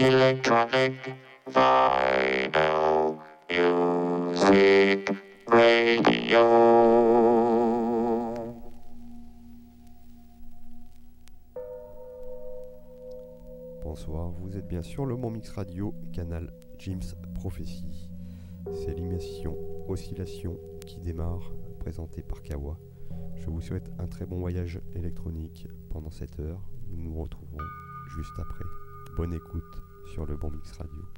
Electronic Vinyl Music Radio. Bonsoir, vous êtes bien sûr le Mon Mix Radio, canal Jim's Prophecy. C'est l'émission Oscillation qui démarre, présentée par Kawa. Je vous souhaite un très bon voyage électronique pendant cette heure. Nous nous retrouverons juste après. Bonne écoute sur le Bon Mix Radio.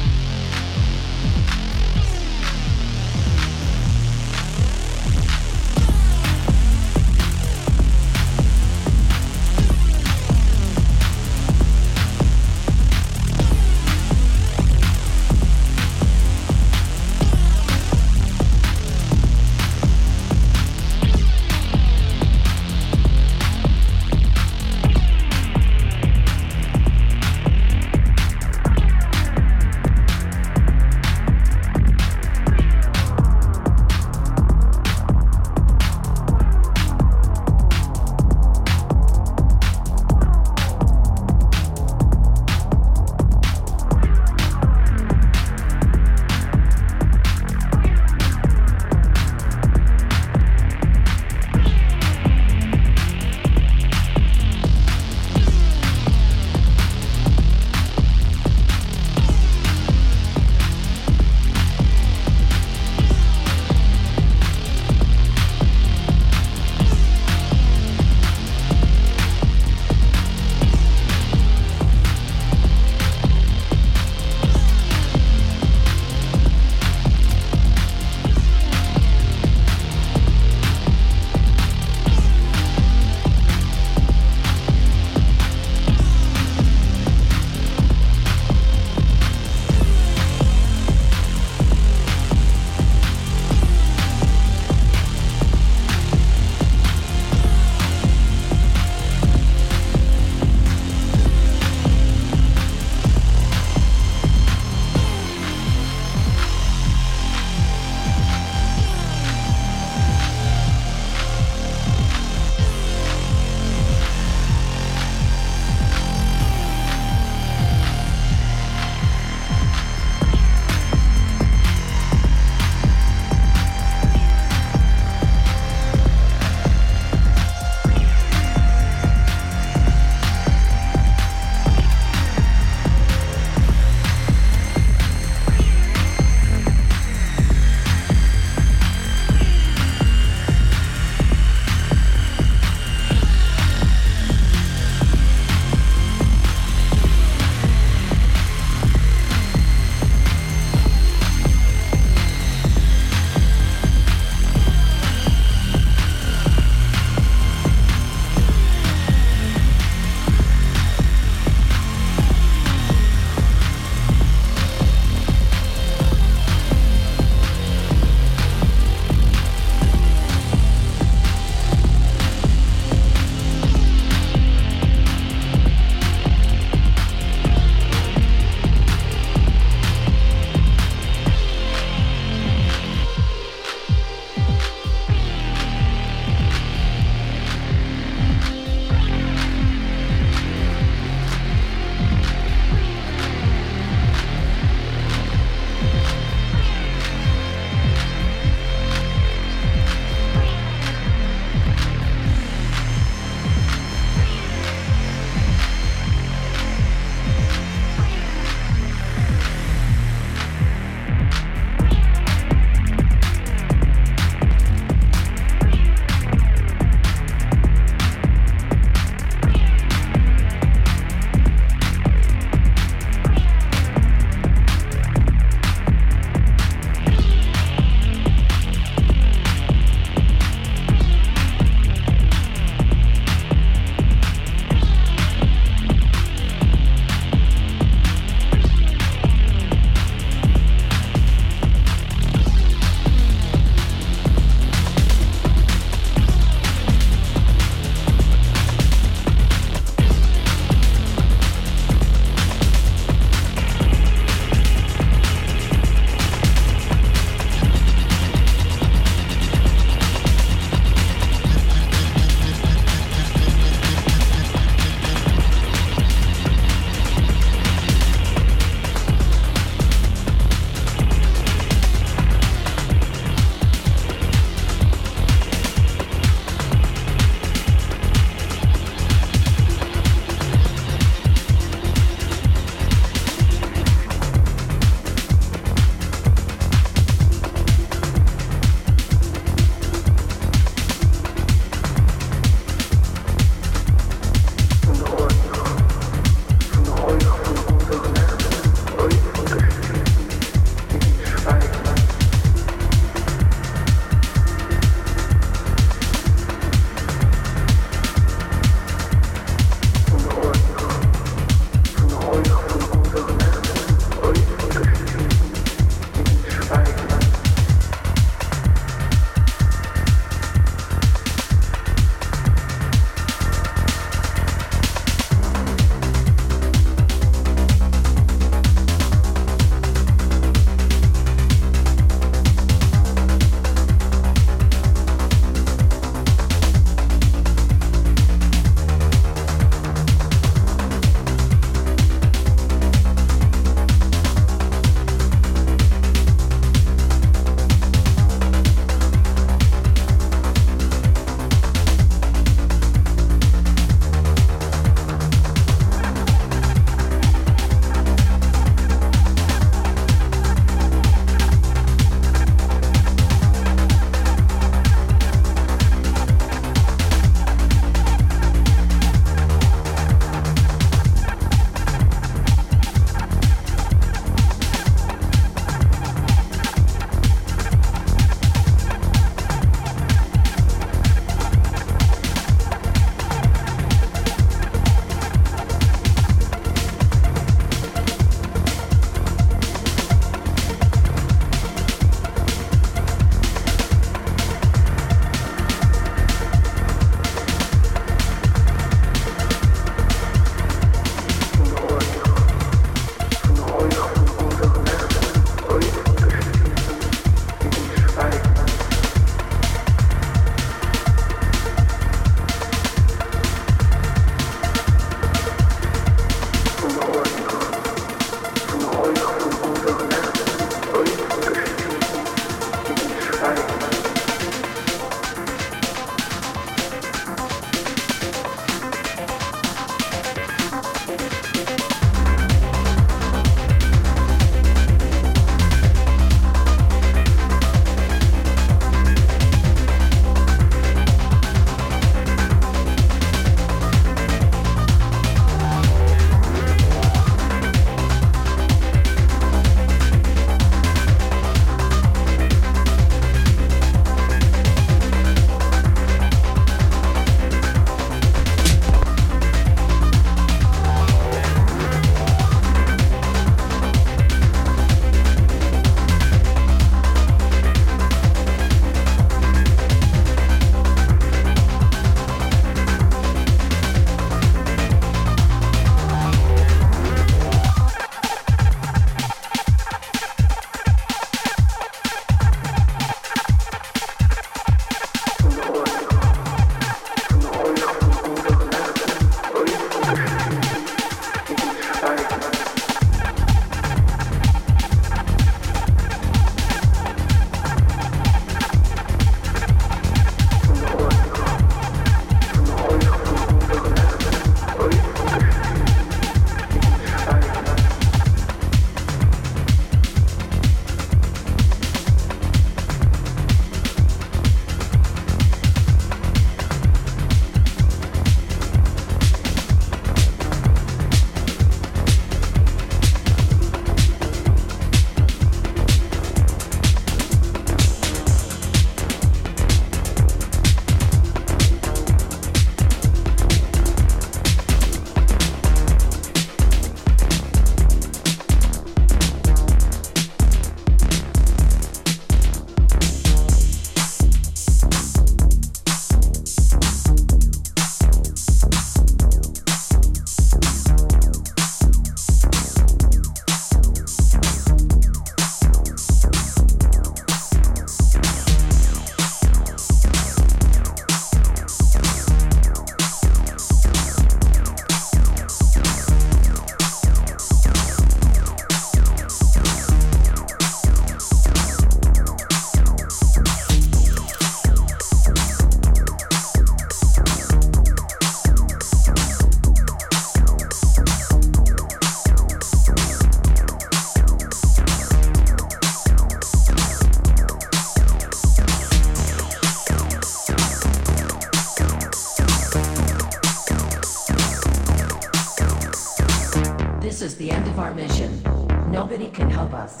our mission. Nobody can help us.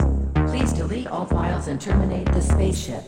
Please delete all files and terminate the spaceship.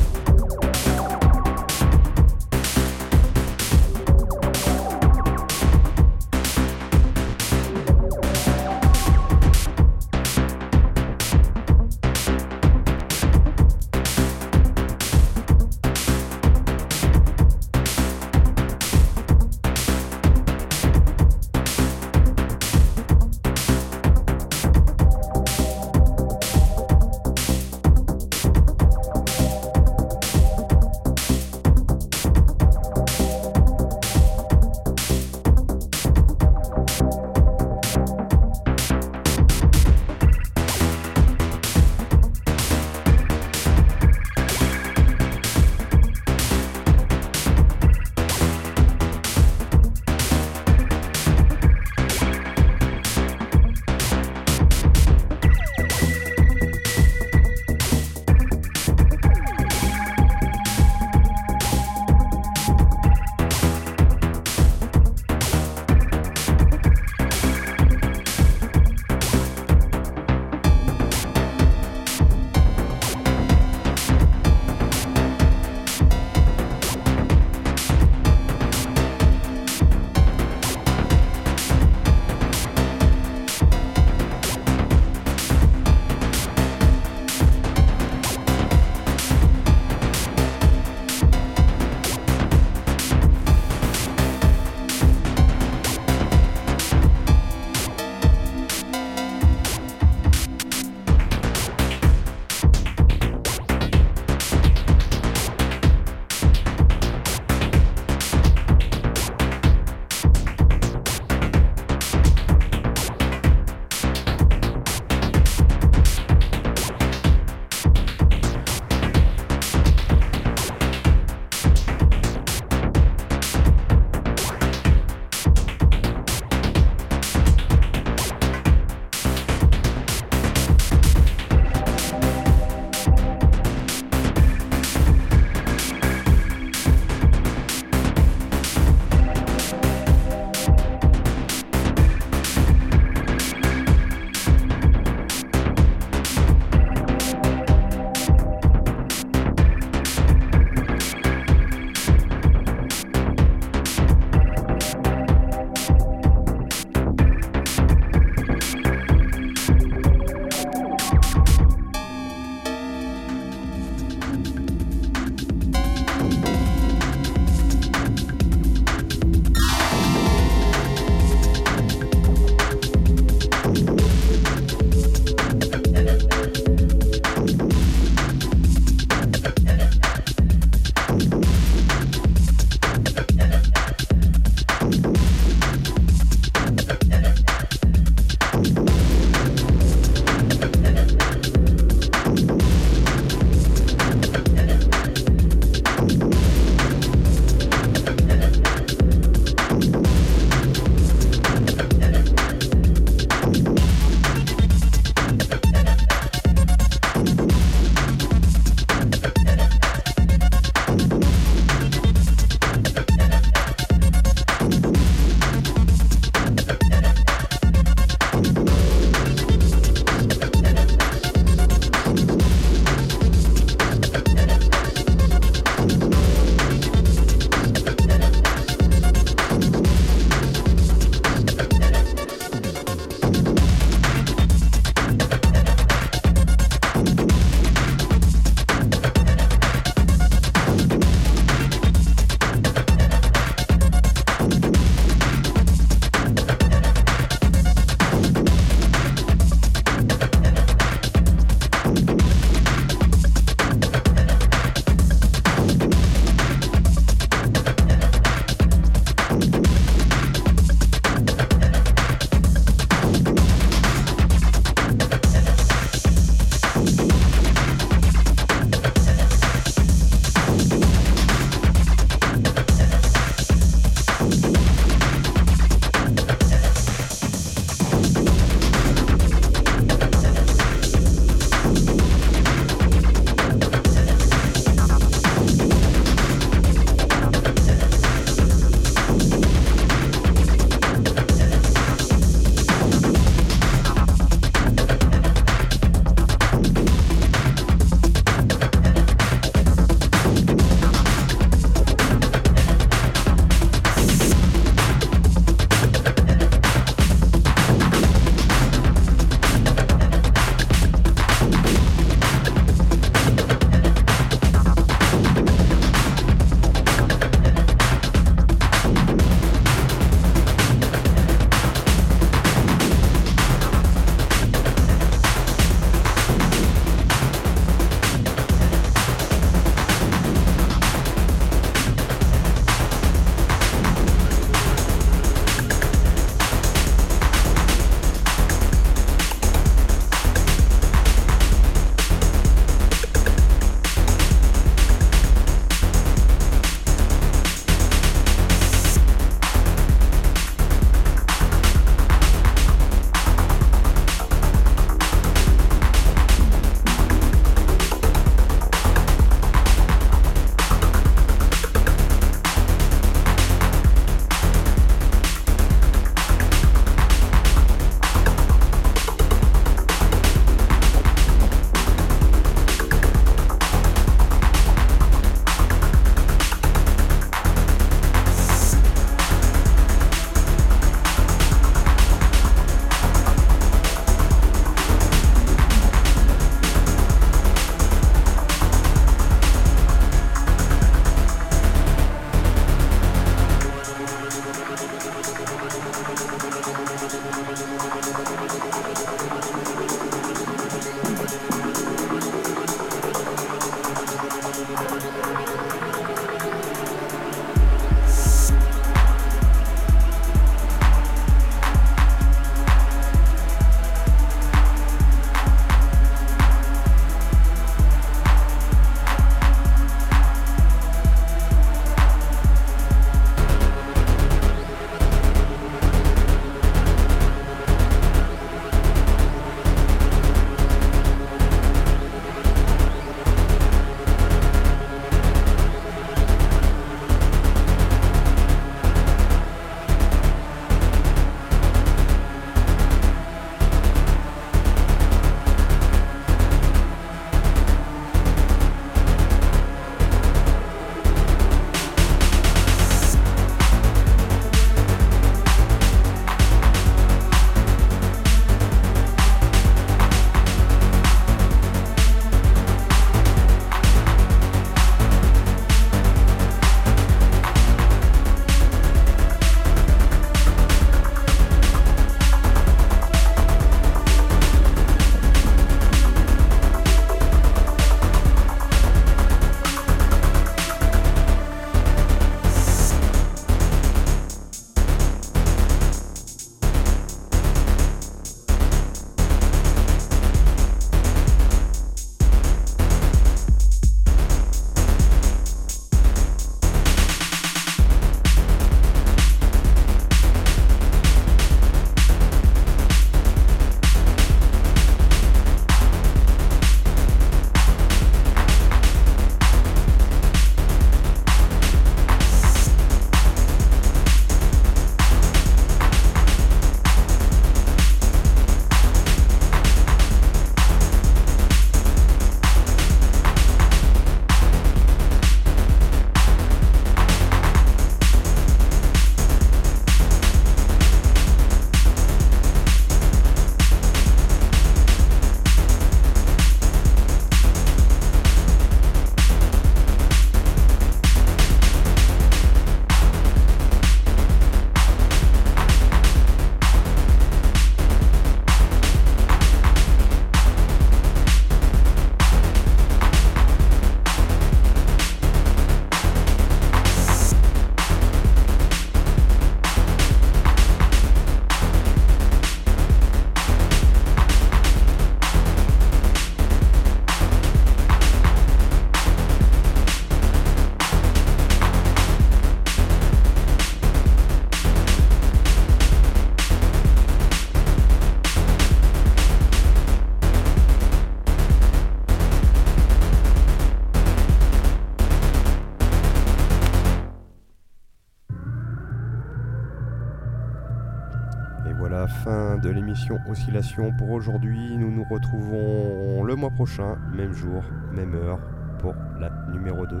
Oscillation pour aujourd'hui. Nous nous retrouvons le mois prochain, même jour, même heure, pour la numéro 2.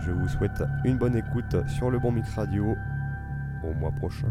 Je vous souhaite une bonne écoute sur le Bon Mix Radio. Au mois prochain.